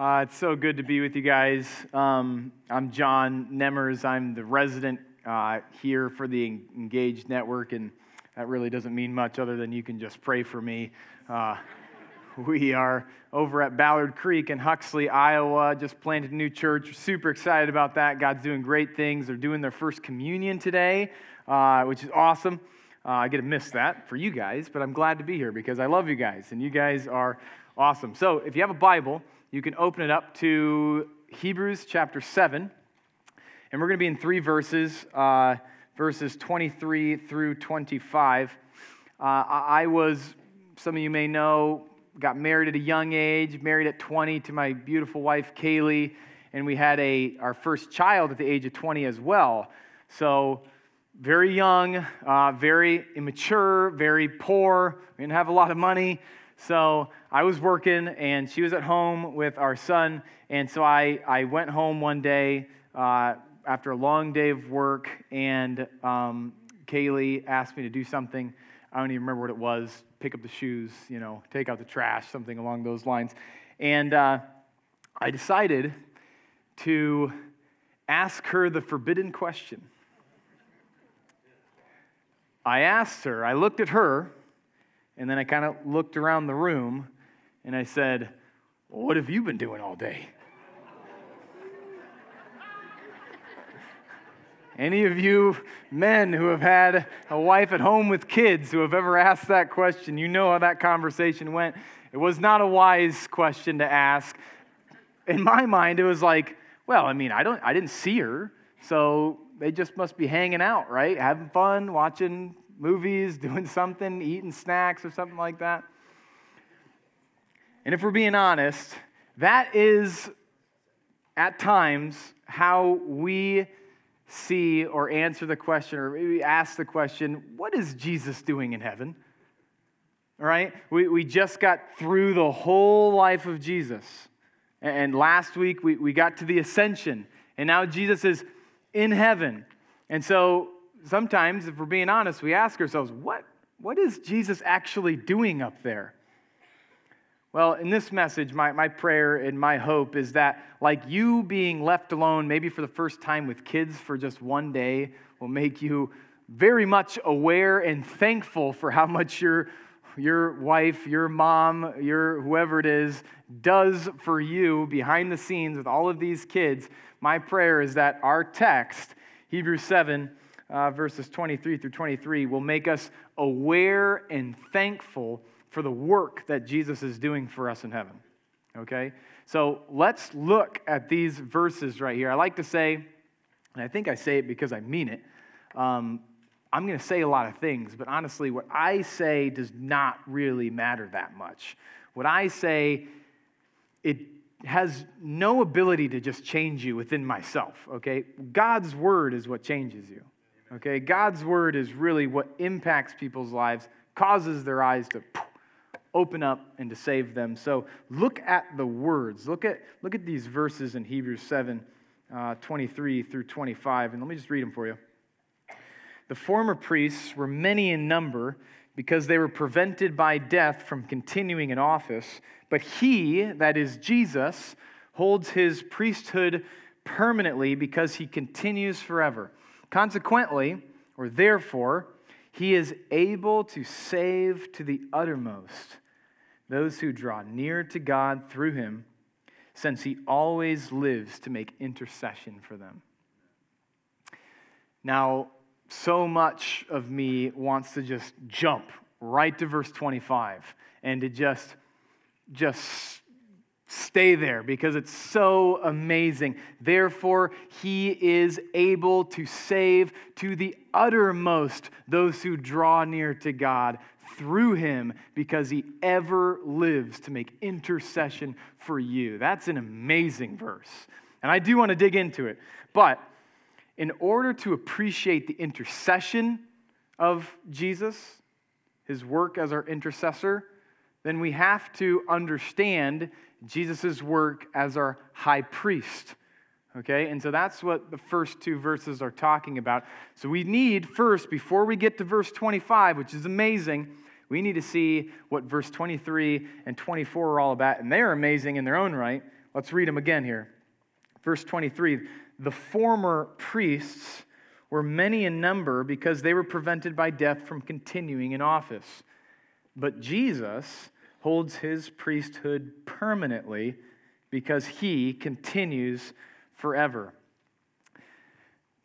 Uh, it's so good to be with you guys. Um, I'm John Nemmers. I'm the resident uh, here for the Engaged Network, and that really doesn't mean much other than you can just pray for me. Uh, we are over at Ballard Creek in Huxley, Iowa. Just planted a new church. Super excited about that. God's doing great things. They're doing their first communion today, uh, which is awesome. Uh, I get to miss that for you guys, but I'm glad to be here because I love you guys, and you guys are awesome. So if you have a Bible, you can open it up to Hebrews chapter 7. And we're going to be in three verses, uh, verses 23 through 25. Uh, I was, some of you may know, got married at a young age, married at 20 to my beautiful wife, Kaylee, and we had a, our first child at the age of 20 as well. So, very young, uh, very immature, very poor. We didn't have a lot of money. So I was working and she was at home with our son. And so I, I went home one day uh, after a long day of work, and um, Kaylee asked me to do something. I don't even remember what it was pick up the shoes, you know, take out the trash, something along those lines. And uh, I decided to ask her the forbidden question. I asked her, I looked at her, and then I kind of looked around the room and I said, What have you been doing all day? Any of you men who have had a wife at home with kids who have ever asked that question, you know how that conversation went. It was not a wise question to ask. In my mind, it was like, well, I mean, I don't I didn't see her, so they just must be hanging out, right? Having fun, watching movies, doing something, eating snacks or something like that. And if we're being honest, that is at times how we see or answer the question or maybe ask the question what is Jesus doing in heaven? All right? We, we just got through the whole life of Jesus. And last week we, we got to the ascension. And now Jesus is in heaven. And so sometimes, if we're being honest, we ask ourselves, what, what is Jesus actually doing up there? Well, in this message, my, my prayer and my hope is that, like you being left alone, maybe for the first time with kids for just one day, will make you very much aware and thankful for how much your, your wife, your mom, your whoever it is, does for you behind the scenes with all of these kids. My prayer is that our text, Hebrews 7, uh, verses 23 through 23, will make us aware and thankful for the work that Jesus is doing for us in heaven. Okay? So let's look at these verses right here. I like to say, and I think I say it because I mean it, um, I'm going to say a lot of things, but honestly, what I say does not really matter that much. What I say, it has no ability to just change you within myself, okay? God's word is what changes you. Okay, God's word is really what impacts people's lives, causes their eyes to open up and to save them. So look at the words. Look at, look at these verses in Hebrews 7 uh, 23 through 25. And let me just read them for you. The former priests were many in number because they were prevented by death from continuing in office. But he, that is Jesus, holds his priesthood permanently because he continues forever. Consequently, or therefore, he is able to save to the uttermost those who draw near to God through him, since he always lives to make intercession for them. Now, so much of me wants to just jump right to verse 25 and to just just Stay there because it's so amazing. Therefore, he is able to save to the uttermost those who draw near to God through him because he ever lives to make intercession for you. That's an amazing verse. And I do want to dig into it. But in order to appreciate the intercession of Jesus, his work as our intercessor, then we have to understand Jesus' work as our high priest. Okay, and so that's what the first two verses are talking about. So we need first, before we get to verse 25, which is amazing, we need to see what verse 23 and 24 are all about. And they're amazing in their own right. Let's read them again here. Verse 23 The former priests were many in number because they were prevented by death from continuing in office. But Jesus holds his priesthood permanently because he continues forever.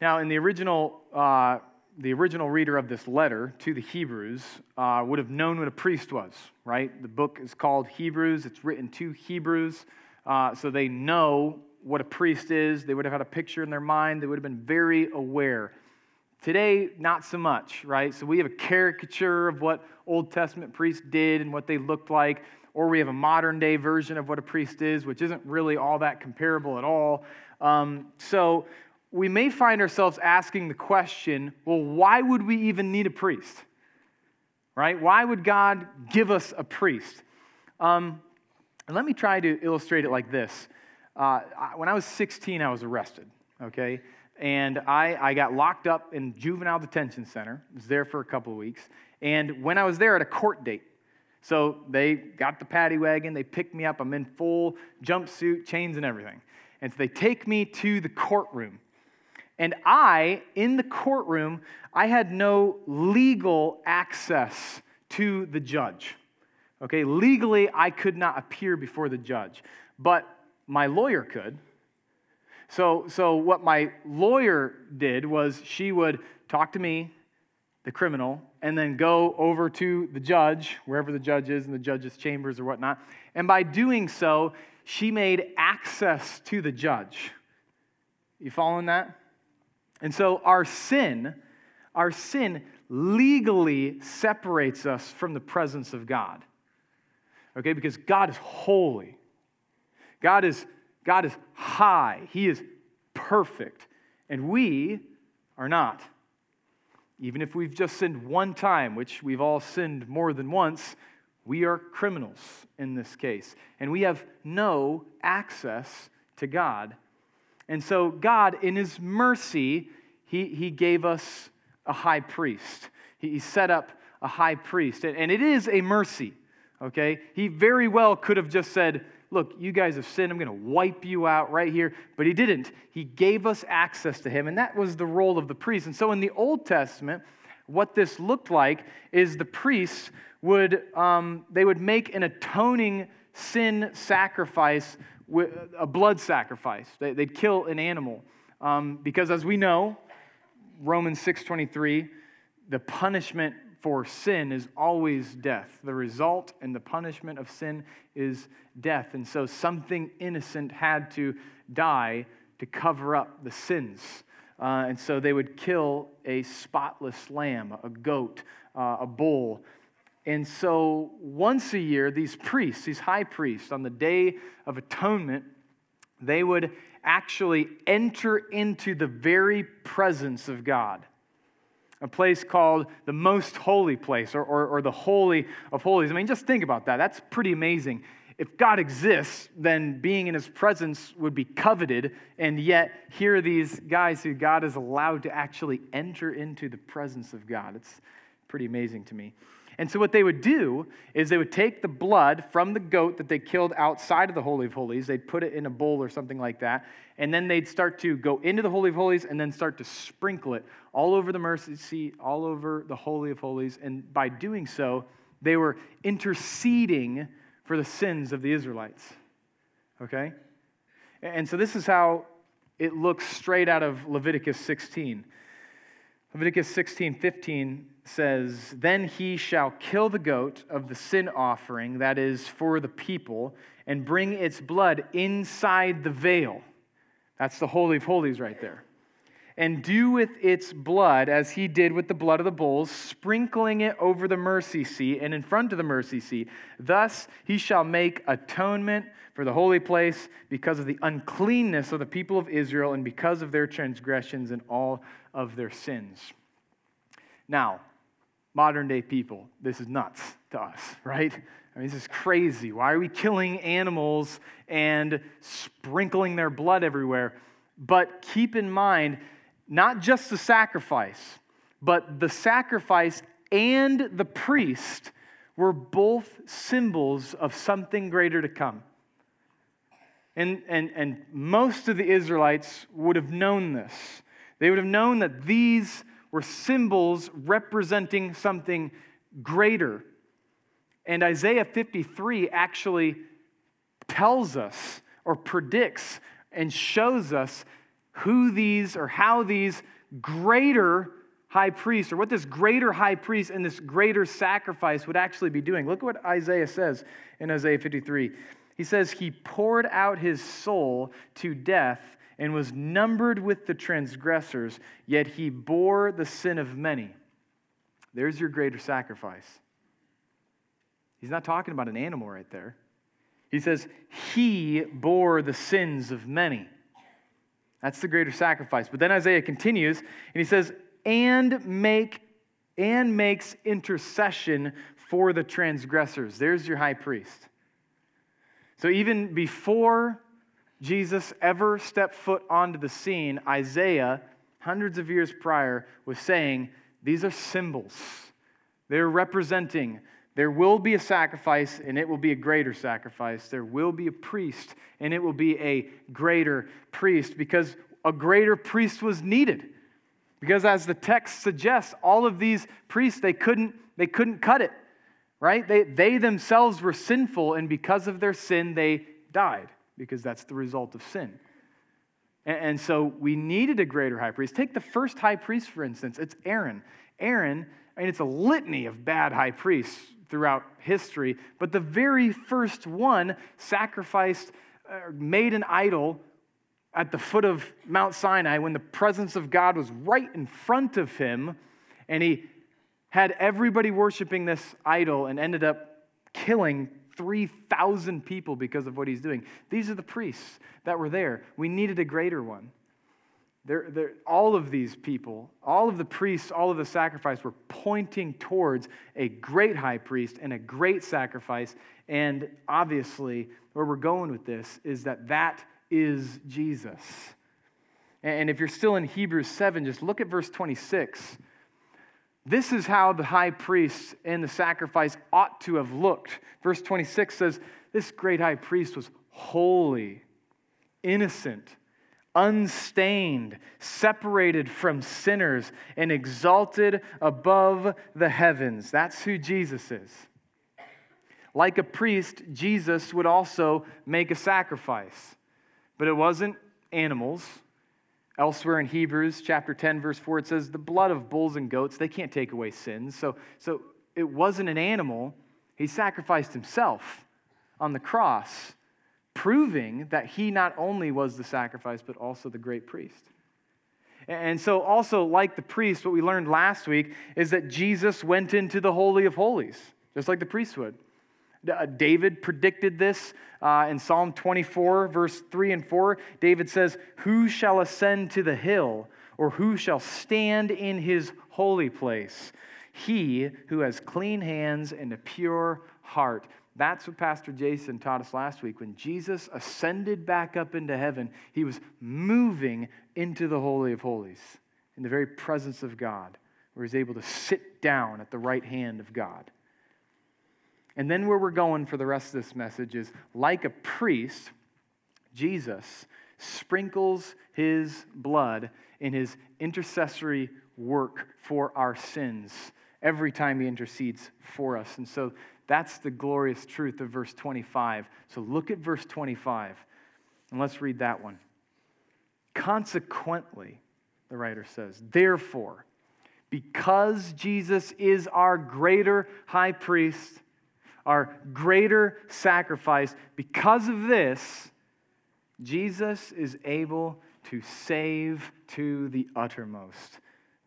Now, in the original, uh, the original reader of this letter to the Hebrews uh, would have known what a priest was, right? The book is called Hebrews. It's written to Hebrews, uh, so they know what a priest is. They would have had a picture in their mind. They would have been very aware. Today, not so much, right? So we have a caricature of what Old Testament priests did and what they looked like, or we have a modern day version of what a priest is, which isn't really all that comparable at all. Um, so we may find ourselves asking the question well, why would we even need a priest? Right? Why would God give us a priest? Um, and let me try to illustrate it like this. Uh, when I was 16, I was arrested, okay? And I, I got locked up in juvenile detention center. I was there for a couple of weeks. And when I was there at a court date, so they got the paddy wagon, they picked me up. I'm in full jumpsuit, chains, and everything. And so they take me to the courtroom. And I, in the courtroom, I had no legal access to the judge. Okay, legally, I could not appear before the judge, but my lawyer could. So, so what my lawyer did was she would talk to me, the criminal, and then go over to the judge, wherever the judge is in the judge's chambers or whatnot. And by doing so, she made access to the judge. You following that? And so our sin, our sin legally separates us from the presence of God. Okay, because God is holy. God is, God is high. He is perfect. And we are not. Even if we've just sinned one time, which we've all sinned more than once, we are criminals in this case. And we have no access to God and so, God, in His mercy, He, he gave us a high priest. He, he set up a high priest. And, and it is a mercy, okay? He very well could have just said, Look, you guys have sinned. I'm going to wipe you out right here. But He didn't. He gave us access to Him. And that was the role of the priest. And so, in the Old Testament, what this looked like is the priests would um, they would make an atoning sin sacrifice a blood sacrifice. They'd kill an animal. Um, because as we know, Romans 6.23, the punishment for sin is always death. The result and the punishment of sin is death. And so something innocent had to die to cover up the sins. Uh, and so they would kill a spotless lamb, a goat, uh, a bull, and so once a year, these priests, these high priests, on the Day of Atonement, they would actually enter into the very presence of God. A place called the most holy place or, or, or the Holy of Holies. I mean, just think about that. That's pretty amazing. If God exists, then being in his presence would be coveted, and yet here are these guys who God is allowed to actually enter into the presence of God. It's pretty amazing to me. And so, what they would do is they would take the blood from the goat that they killed outside of the Holy of Holies, they'd put it in a bowl or something like that, and then they'd start to go into the Holy of Holies and then start to sprinkle it all over the mercy seat, all over the Holy of Holies. And by doing so, they were interceding for the sins of the Israelites. Okay? And so, this is how it looks straight out of Leviticus 16. Leviticus 16 15 says, Then he shall kill the goat of the sin offering that is for the people, and bring its blood inside the veil. That's the Holy of Holies right there. And do with its blood as he did with the blood of the bulls, sprinkling it over the mercy seat and in front of the mercy seat. Thus he shall make atonement for the holy place because of the uncleanness of the people of Israel and because of their transgressions and all of their sins. Now, modern day people, this is nuts to us, right? I mean, this is crazy. Why are we killing animals and sprinkling their blood everywhere? But keep in mind, not just the sacrifice, but the sacrifice and the priest were both symbols of something greater to come. And, and, and most of the Israelites would have known this. They would have known that these were symbols representing something greater. And Isaiah 53 actually tells us or predicts and shows us who these or how these greater high priests or what this greater high priest and this greater sacrifice would actually be doing. Look what Isaiah says in Isaiah 53. He says, He poured out his soul to death and was numbered with the transgressors, yet he bore the sin of many. There's your greater sacrifice. He's not talking about an animal right there. He says, He bore the sins of many. That's the greater sacrifice. But then Isaiah continues and he says, and make and makes intercession for the transgressors. There's your high priest. So even before Jesus ever stepped foot onto the scene, Isaiah, hundreds of years prior, was saying, These are symbols. They're representing there will be a sacrifice, and it will be a greater sacrifice. There will be a priest, and it will be a greater priest because a greater priest was needed. Because as the text suggests, all of these priests, they couldn't, they couldn't cut it, right? They, they themselves were sinful, and because of their sin, they died, because that's the result of sin. And, and so we needed a greater high priest. Take the first high priest, for instance, it's Aaron. Aaron, I mean, it's a litany of bad high priests throughout history, but the very first one sacrificed, uh, made an idol at the foot of Mount Sinai when the presence of God was right in front of him, and he had everybody worshiping this idol and ended up killing 3,000 people because of what he's doing. These are the priests that were there. We needed a greater one. They're, they're, all of these people, all of the priests, all of the sacrifice were pointing towards a great high priest and a great sacrifice. And obviously, where we're going with this is that that is Jesus. And if you're still in Hebrews 7, just look at verse 26. This is how the high priest and the sacrifice ought to have looked. Verse 26 says, This great high priest was holy, innocent unstained, separated from sinners, and exalted above the heavens. That's who Jesus is. Like a priest, Jesus would also make a sacrifice, but it wasn't animals. Elsewhere in Hebrews chapter 10, verse 4, it says, The blood of bulls and goats, they can't take away sins. So, so it wasn't an animal. He sacrificed himself on the cross proving that he not only was the sacrifice, but also the great priest. And so, also, like the priest, what we learned last week is that Jesus went into the Holy of Holies, just like the priest would. Uh, David predicted this uh, in Psalm 24, verse 3 and 4. David says, Who shall ascend to the hill, or who shall stand in his holy place? He who has clean hands and a pure heart that's what Pastor Jason taught us last week. When Jesus ascended back up into heaven, he was moving into the Holy of Holies, in the very presence of God, where he's able to sit down at the right hand of God. And then, where we're going for the rest of this message is like a priest, Jesus sprinkles his blood in his intercessory work for our sins every time he intercedes for us. And so that's the glorious truth of verse 25. So look at verse 25 and let's read that one. Consequently, the writer says, therefore, because Jesus is our greater high priest, our greater sacrifice, because of this, Jesus is able to save to the uttermost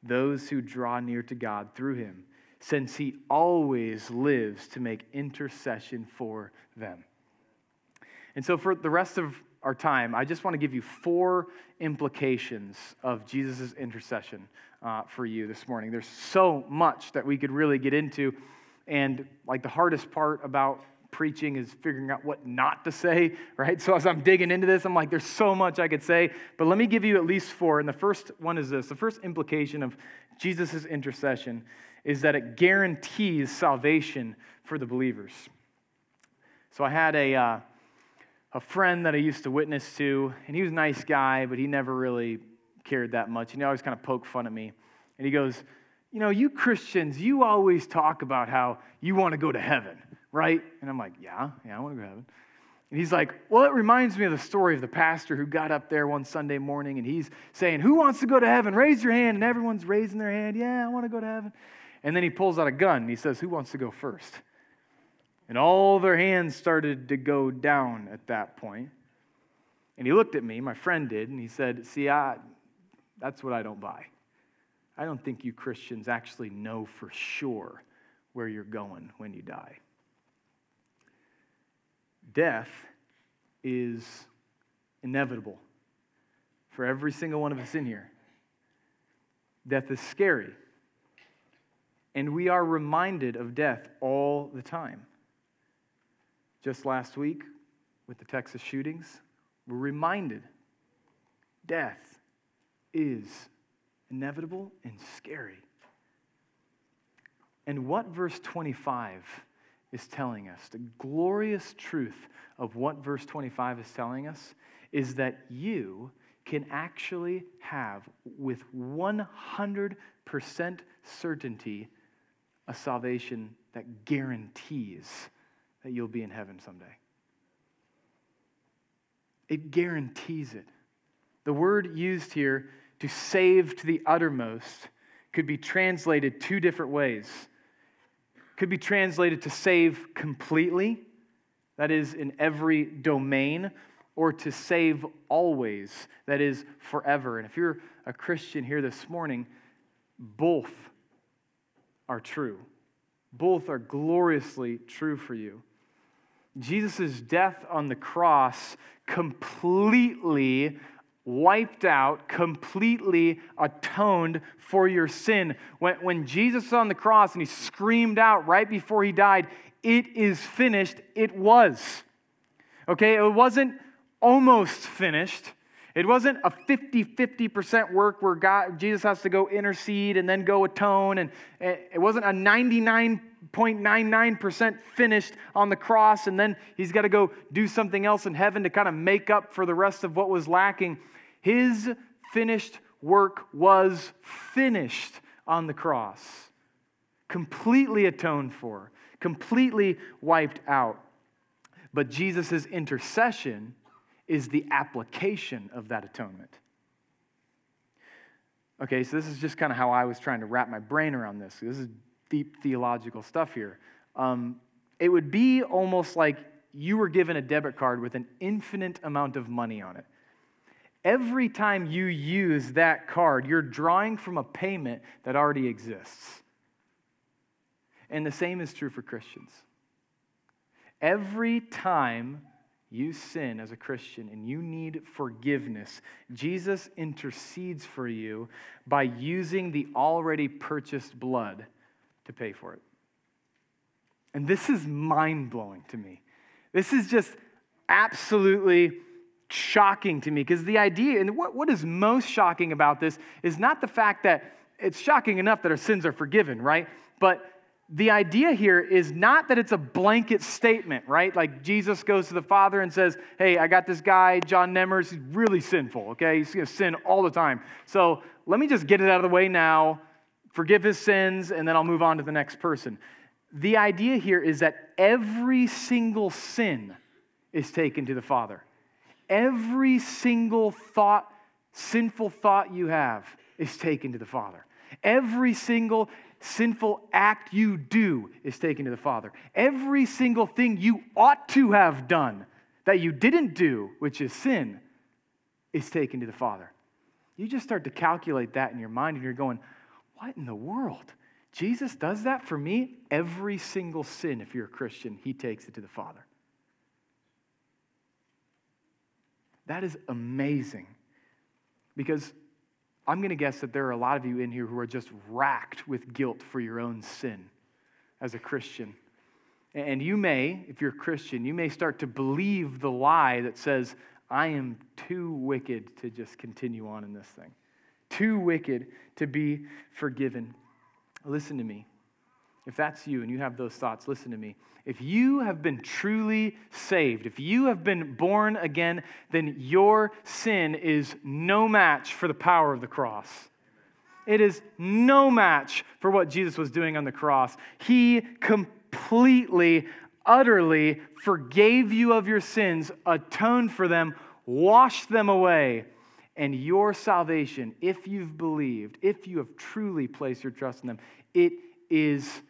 those who draw near to God through him since he always lives to make intercession for them. And so, for the rest of our time, I just want to give you four implications of Jesus' intercession uh, for you this morning. There's so much that we could really get into. And like the hardest part about preaching is figuring out what not to say, right? So as I'm digging into this, I'm like, there's so much I could say, but let me give you at least four. And the first one is this the first implication of Jesus' intercession is that it guarantees salvation for the believers. So I had a, uh, a friend that I used to witness to, and he was a nice guy, but he never really cared that much. And he always kind of poked fun at me. And he goes, You know, you Christians, you always talk about how you want to go to heaven, right? And I'm like, Yeah, yeah, I want to go to heaven. And he's like, Well, it reminds me of the story of the pastor who got up there one Sunday morning and he's saying, Who wants to go to heaven? Raise your hand. And everyone's raising their hand. Yeah, I want to go to heaven. And then he pulls out a gun and he says, Who wants to go first? And all their hands started to go down at that point. And he looked at me, my friend did, and he said, See, I, that's what I don't buy. I don't think you Christians actually know for sure where you're going when you die. Death is inevitable for every single one of us in here. Death is scary. And we are reminded of death all the time. Just last week, with the Texas shootings, we're reminded death is inevitable and scary. And what verse 25 is telling us, the glorious truth of what verse 25 is telling us, is that you can actually have, with 100% certainty, a salvation that guarantees that you'll be in heaven someday. It guarantees it. The word used here, to save to the uttermost, could be translated two different ways. Could be translated to save completely, that is, in every domain, or to save always, that is, forever. And if you're a Christian here this morning, both are true. Both are gloriously true for you. Jesus' death on the cross completely wiped out, completely atoned for your sin. When, when Jesus on the cross and he screamed out right before he died, It is finished, it was. Okay, it wasn't almost finished. It wasn't a 50 50% work where God, Jesus has to go intercede and then go atone. And eh, it wasn't a 99.99% finished on the cross and then he's got to go do something else in heaven to kind of make up for the rest of what was lacking. His finished work was finished on the cross, completely atoned for, completely wiped out. But Jesus' intercession is the application of that atonement. Okay, so this is just kind of how I was trying to wrap my brain around this. This is deep theological stuff here. Um, it would be almost like you were given a debit card with an infinite amount of money on it. Every time you use that card, you're drawing from a payment that already exists. And the same is true for Christians. Every time you sin as a Christian and you need forgiveness, Jesus intercedes for you by using the already purchased blood to pay for it. And this is mind blowing to me. This is just absolutely shocking to me because the idea, and what, what is most shocking about this is not the fact that it's shocking enough that our sins are forgiven, right? But the idea here is not that it's a blanket statement, right? Like Jesus goes to the Father and says, Hey, I got this guy, John Nemmers, he's really sinful, okay? He's gonna sin all the time. So let me just get it out of the way now, forgive his sins, and then I'll move on to the next person. The idea here is that every single sin is taken to the Father. Every single thought, sinful thought you have, is taken to the Father. Every single sinful act you do is taken to the Father. Every single thing you ought to have done that you didn't do, which is sin, is taken to the Father. You just start to calculate that in your mind and you're going, what in the world? Jesus does that for me? Every single sin, if you're a Christian, he takes it to the Father. That is amazing. Because I'm going to guess that there are a lot of you in here who are just racked with guilt for your own sin as a Christian. And you may, if you're a Christian, you may start to believe the lie that says, I am too wicked to just continue on in this thing, too wicked to be forgiven. Listen to me. If that's you and you have those thoughts, listen to me. If you have been truly saved, if you have been born again, then your sin is no match for the power of the cross. It is no match for what Jesus was doing on the cross. He completely, utterly forgave you of your sins, atoned for them, washed them away. And your salvation, if you've believed, if you have truly placed your trust in them, it is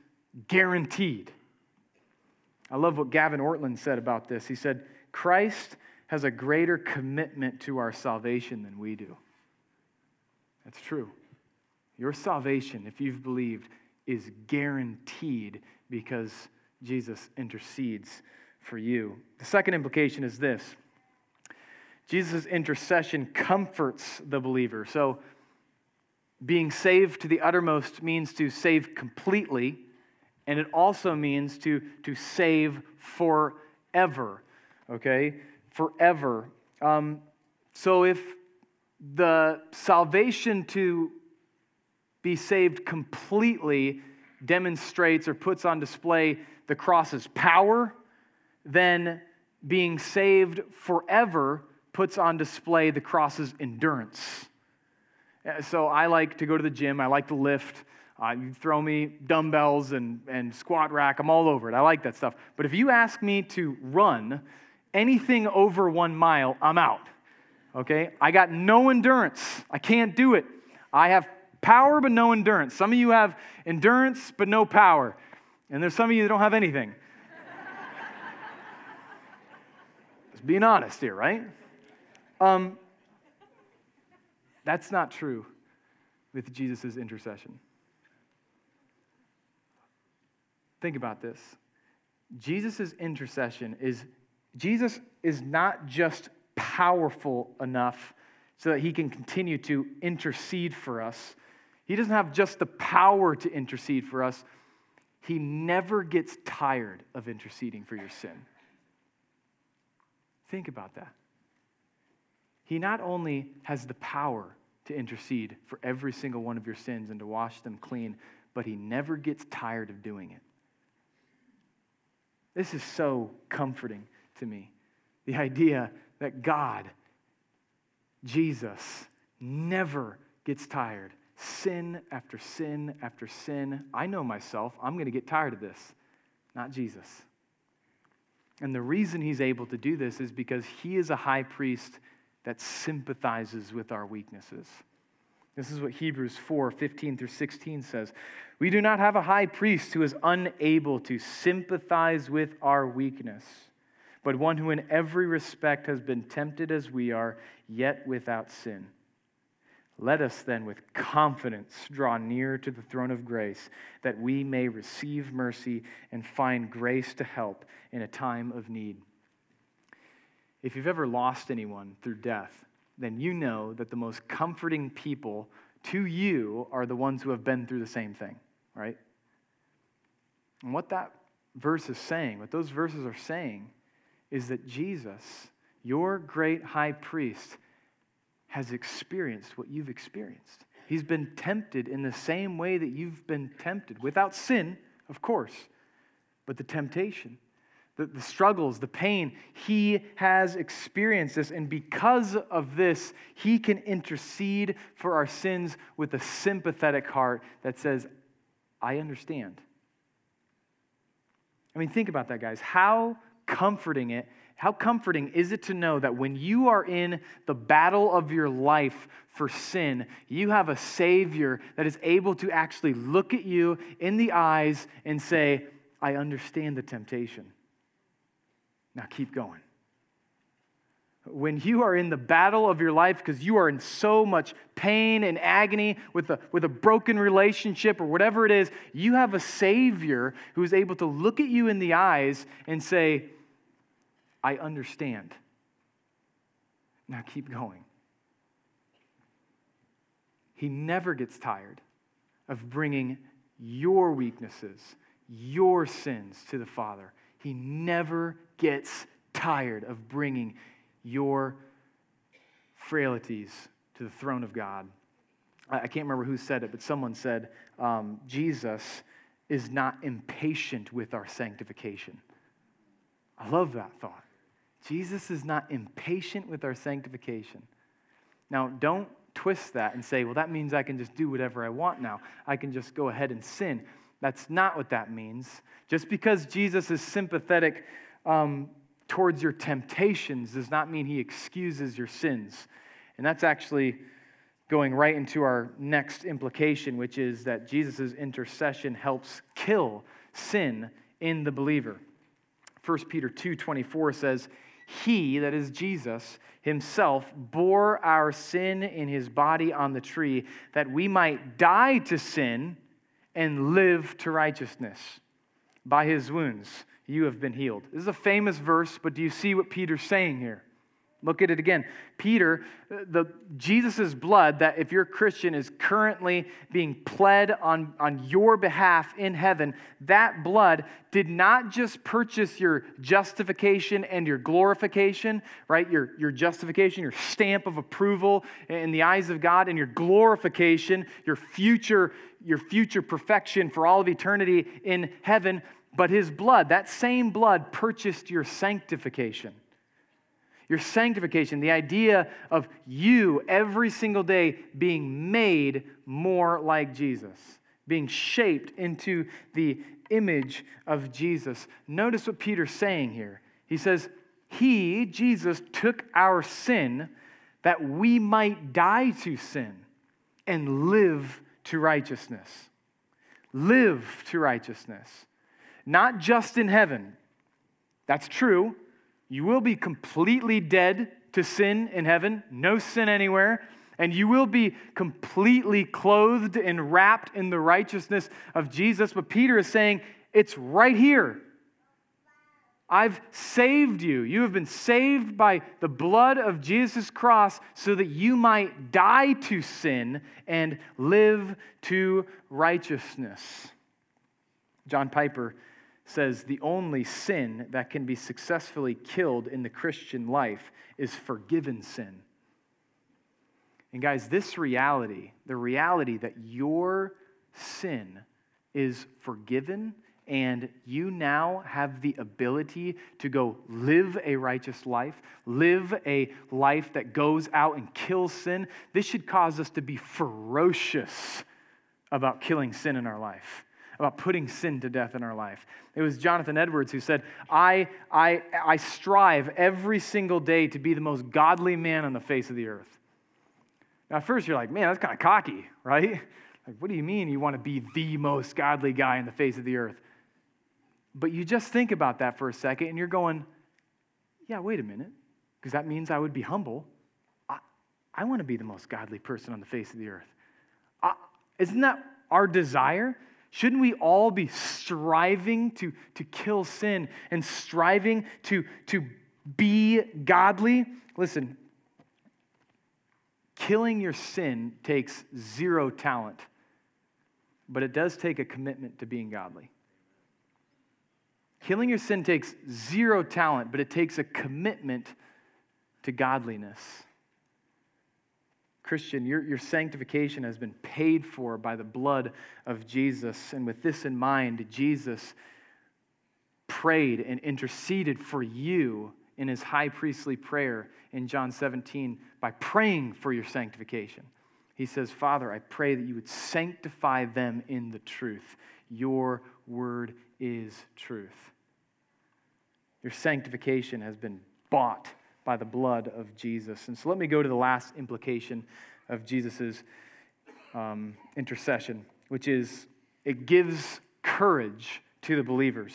guaranteed. I love what Gavin Ortlund said about this. He said, Christ has a greater commitment to our salvation than we do. That's true. Your salvation, if you've believed, is guaranteed because Jesus intercedes for you. The second implication is this Jesus' intercession comforts the believer. So, being saved to the uttermost means to save completely and it also means to, to save forever, okay? Forever. Um, so if the salvation to be saved completely demonstrates or puts on display the cross's power, then being saved forever puts on display the cross's endurance. So I like to go to the gym, I like to lift. Uh, you throw me dumbbells and, and squat rack, I'm all over it. I like that stuff. But if you ask me to run anything over one mile, I'm out. Okay? I got no endurance. I can't do it. I have power, but no endurance. Some of you have endurance, but no power. And there's some of you that don't have anything. Just being honest here, right? Um, that's not true with Jesus' intercession. Think about this. Jesus' intercession is, Jesus is not just powerful enough so that he can continue to intercede for us. He doesn't have just the power to intercede for us, he never gets tired of interceding for your sin. Think about that. He not only has the power to intercede for every single one of your sins and to wash them clean, but he never gets tired of doing it. This is so comforting to me. The idea that God, Jesus, never gets tired. Sin after sin after sin. I know myself, I'm going to get tired of this, not Jesus. And the reason he's able to do this is because he is a high priest that sympathizes with our weaknesses. This is what Hebrews 4 15 through 16 says. We do not have a high priest who is unable to sympathize with our weakness, but one who in every respect has been tempted as we are, yet without sin. Let us then with confidence draw near to the throne of grace, that we may receive mercy and find grace to help in a time of need. If you've ever lost anyone through death, then you know that the most comforting people to you are the ones who have been through the same thing, right? And what that verse is saying, what those verses are saying, is that Jesus, your great high priest, has experienced what you've experienced. He's been tempted in the same way that you've been tempted, without sin, of course, but the temptation the, the struggles, the pain. He has experienced this. And because of this, he can intercede for our sins with a sympathetic heart that says, I understand. I mean, think about that, guys. How comforting it how comforting is it to know that when you are in the battle of your life for sin, you have a Savior that is able to actually look at you in the eyes and say, I understand the temptation. Now keep going. When you are in the battle of your life because you are in so much pain and agony with a, with a broken relationship or whatever it is, you have a Savior who is able to look at you in the eyes and say, I understand. Now keep going. He never gets tired of bringing your weaknesses, your sins to the Father. He never gets tired of bringing your frailties to the throne of God. I can't remember who said it, but someone said um, Jesus is not impatient with our sanctification. I love that thought. Jesus is not impatient with our sanctification. Now, don't twist that and say, well, that means I can just do whatever I want now. I can just go ahead and sin. That's not what that means. Just because Jesus is sympathetic um, towards your temptations does not mean he excuses your sins. And that's actually going right into our next implication, which is that Jesus' intercession helps kill sin in the believer. 1 Peter 2:24 says, "He, that is Jesus, himself bore our sin in his body on the tree, that we might die to sin and live to righteousness. By his wounds you have been healed." This is a famous verse, but do you see what Peter's saying here? Look at it again. Peter, the Jesus' blood that if you're a Christian is currently being pled on, on your behalf in heaven, that blood did not just purchase your justification and your glorification, right? Your, your justification, your stamp of approval in the eyes of God, and your glorification, your future, your future perfection for all of eternity in heaven. But his blood, that same blood, purchased your sanctification your sanctification, the idea of you every single day being made more like Jesus, being shaped into the image of Jesus. Notice what Peter's saying here. He says, He, Jesus, took our sin that we might die to sin and live to righteousness. Live to righteousness. Not just in heaven. That's true. You will be completely dead to sin in heaven, no sin anywhere, and you will be completely clothed and wrapped in the righteousness of Jesus. But Peter is saying, it's right here. I've saved you. You have been saved by the blood of Jesus' cross so that you might die to sin and live to righteousness. John Piper says the only sin that can be successfully killed in the Christian life is forgiven sin. And guys, this reality, the reality that your sin is forgiven and you now have the ability to go live a righteous life, live a life that goes out and kills sin, this should cause us to be ferocious about killing sin in our life about putting sin to death in our life. It was Jonathan Edwards who said, I, I, I strive every single day to be the most godly man on the face of the earth. Now, at first, you're like, man, that's kind of cocky, right? Like, what do you mean you want to be the most godly guy on the face of the earth? But you just think about that for a second and you're going, yeah, wait a minute, because that means I would be humble. I, I want to be the most godly person on the face of the earth. I, isn't that our desire? Shouldn't we all be striving to, to kill sin and striving to, to be godly? Listen, killing your sin takes zero talent, but it does take a commitment to being godly. Killing your sin takes zero talent, but it takes a commitment to godliness. Christian, your, your sanctification has been paid for by the blood of Jesus. And with this in mind, Jesus prayed and interceded for you in his high priestly prayer in John 17 by praying for your sanctification. He says, Father, I pray that you would sanctify them in the truth. Your word is truth. Your sanctification has been bought by the blood of Jesus. And so let me go to the last implication of Jesus' um, intercession, which is it gives courage to the believers.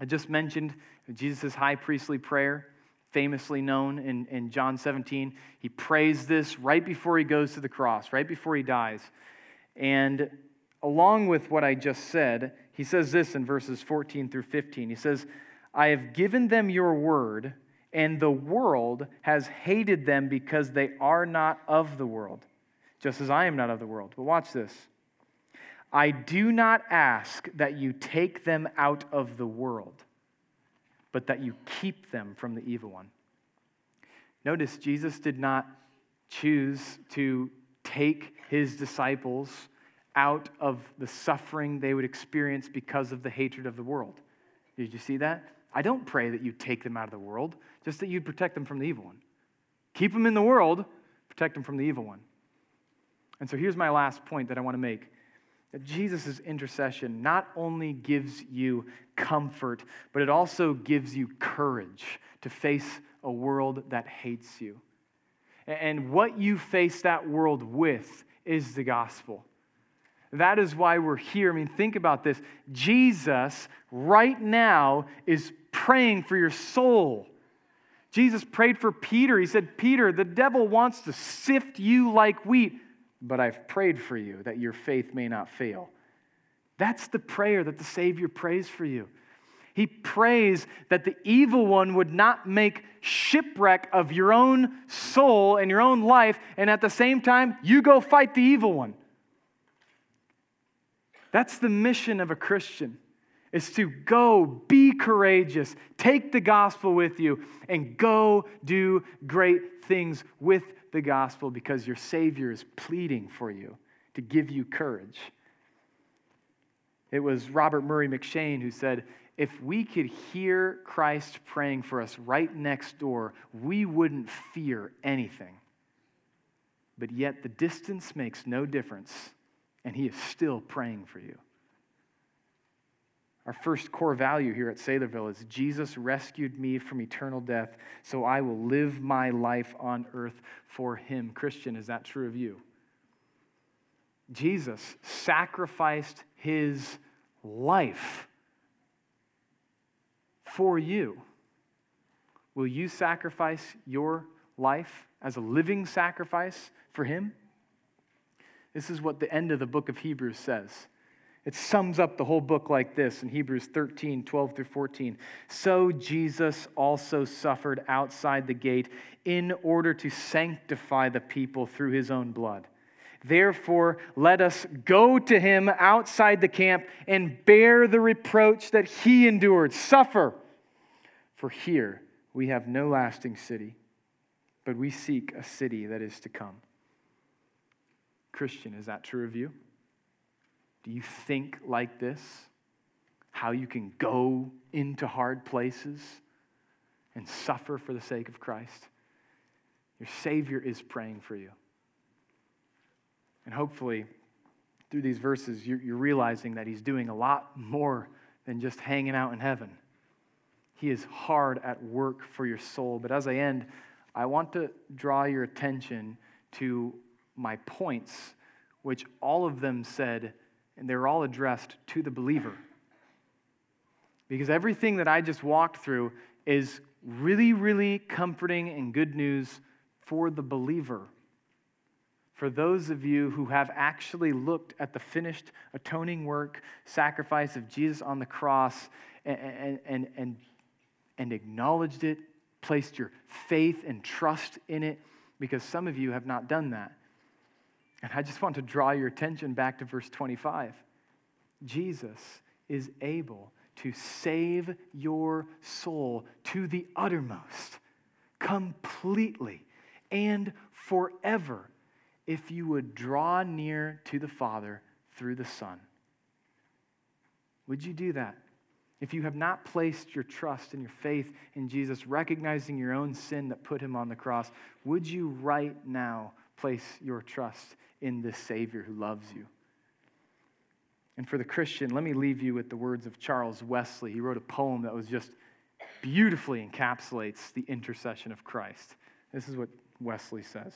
I just mentioned Jesus' high priestly prayer, famously known in, in John 17. He prays this right before he goes to the cross, right before he dies. And along with what I just said, he says this in verses 14 through 15. He says, I have given them your word and the world has hated them because they are not of the world, just as I am not of the world. But watch this. I do not ask that you take them out of the world, but that you keep them from the evil one. Notice Jesus did not choose to take his disciples out of the suffering they would experience because of the hatred of the world. Did you see that? I don't pray that you take them out of the world, just that you'd protect them from the evil one. Keep them in the world, protect them from the evil one. And so here's my last point that I want to make that Jesus' intercession not only gives you comfort, but it also gives you courage to face a world that hates you. And what you face that world with is the gospel. That is why we're here. I mean, think about this. Jesus, right now, is praying for your soul. Jesus prayed for Peter. He said, Peter, the devil wants to sift you like wheat, but I've prayed for you that your faith may not fail. That's the prayer that the Savior prays for you. He prays that the evil one would not make shipwreck of your own soul and your own life, and at the same time, you go fight the evil one. That's the mission of a Christian is to go be courageous, take the gospel with you, and go do great things with the gospel because your Savior is pleading for you to give you courage. It was Robert Murray M'Cheyne who said, If we could hear Christ praying for us right next door, we wouldn't fear anything. But yet the distance makes no difference, and He is still praying for you. Our first core value here at Saylorville is Jesus rescued me from eternal death, so I will live my life on earth for him. Christian, is that true of you? Jesus sacrificed his life for you. Will you sacrifice your life as a living sacrifice for him? This is what the end of the book of Hebrews says. It sums up the whole book like this in Hebrews 13, 12 through 14. So Jesus also suffered outside the gate in order to sanctify the people through his own blood. Therefore, let us go to him outside the camp and bear the reproach that he endured. Suffer. For here we have no lasting city, but we seek a city that is to come. Christian, is that true of you? Do you think like this? How you can go into hard places and suffer for the sake of Christ? Your Savior is praying for you. And hopefully, through these verses, you're, realizing that He's doing a lot more than just hanging out in heaven. He is hard at work for your soul. But as I end, I want to draw your attention to my points, which all of them said and they're all addressed to the believer. Because everything that I just walked through is really, really comforting and good news for the believer. For those of you who have actually looked at the finished atoning work, sacrifice of Jesus on the cross, and, and, and, and acknowledged it, placed your faith and trust in it, because some of you have not done that. And I just want to draw your attention back to verse 25. Jesus is able to save your soul to the uttermost, completely, and forever if you would draw near to the Father through the Son. Would you do that? If you have not placed your trust and your faith in Jesus, recognizing your own sin that put him on the cross, would you right now place your trust in this Savior who loves you. And for the Christian, let me leave you with the words of Charles Wesley. He wrote a poem that was just beautifully encapsulates the intercession of Christ. This is what Wesley says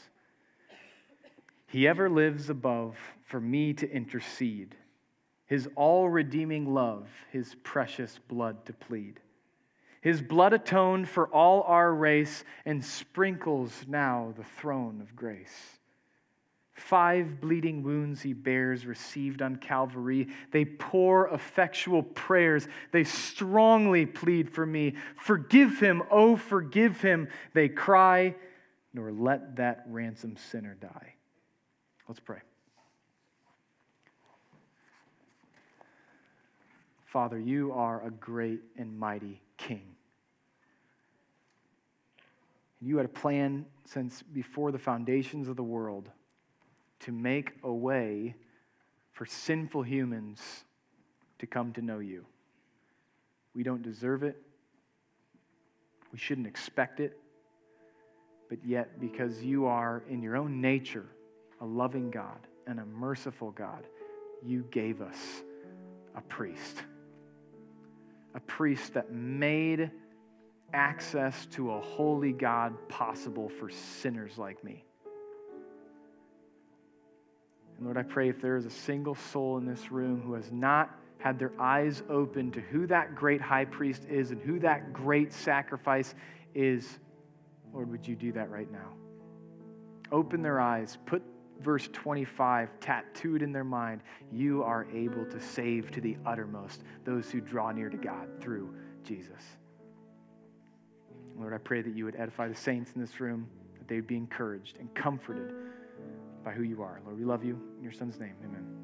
He ever lives above for me to intercede, his all redeeming love, his precious blood to plead. His blood atoned for all our race and sprinkles now the throne of grace. Five bleeding wounds he bears, received on Calvary. They pour effectual prayers. They strongly plead for me. Forgive him, oh, forgive him. They cry, nor let that ransom sinner die. Let's pray. Father, you are a great and mighty King. You had a plan since before the foundations of the world to make a way for sinful humans to come to know you. We don't deserve it. We shouldn't expect it. But yet, because you are in your own nature a loving God and a merciful God, you gave us a priest. A priest that made access to a holy God possible for sinners like me. And Lord, I pray if there is a single soul in this room who has not had their eyes open to who that great high priest is and who that great sacrifice is, Lord, would you do that right now? Open their eyes, put verse 25 tattooed in their mind. You are able to save to the uttermost those who draw near to God through Jesus. Lord, I pray that you would edify the saints in this room, that they would be encouraged and comforted by who you are. Lord, we love you. In your son's name, amen.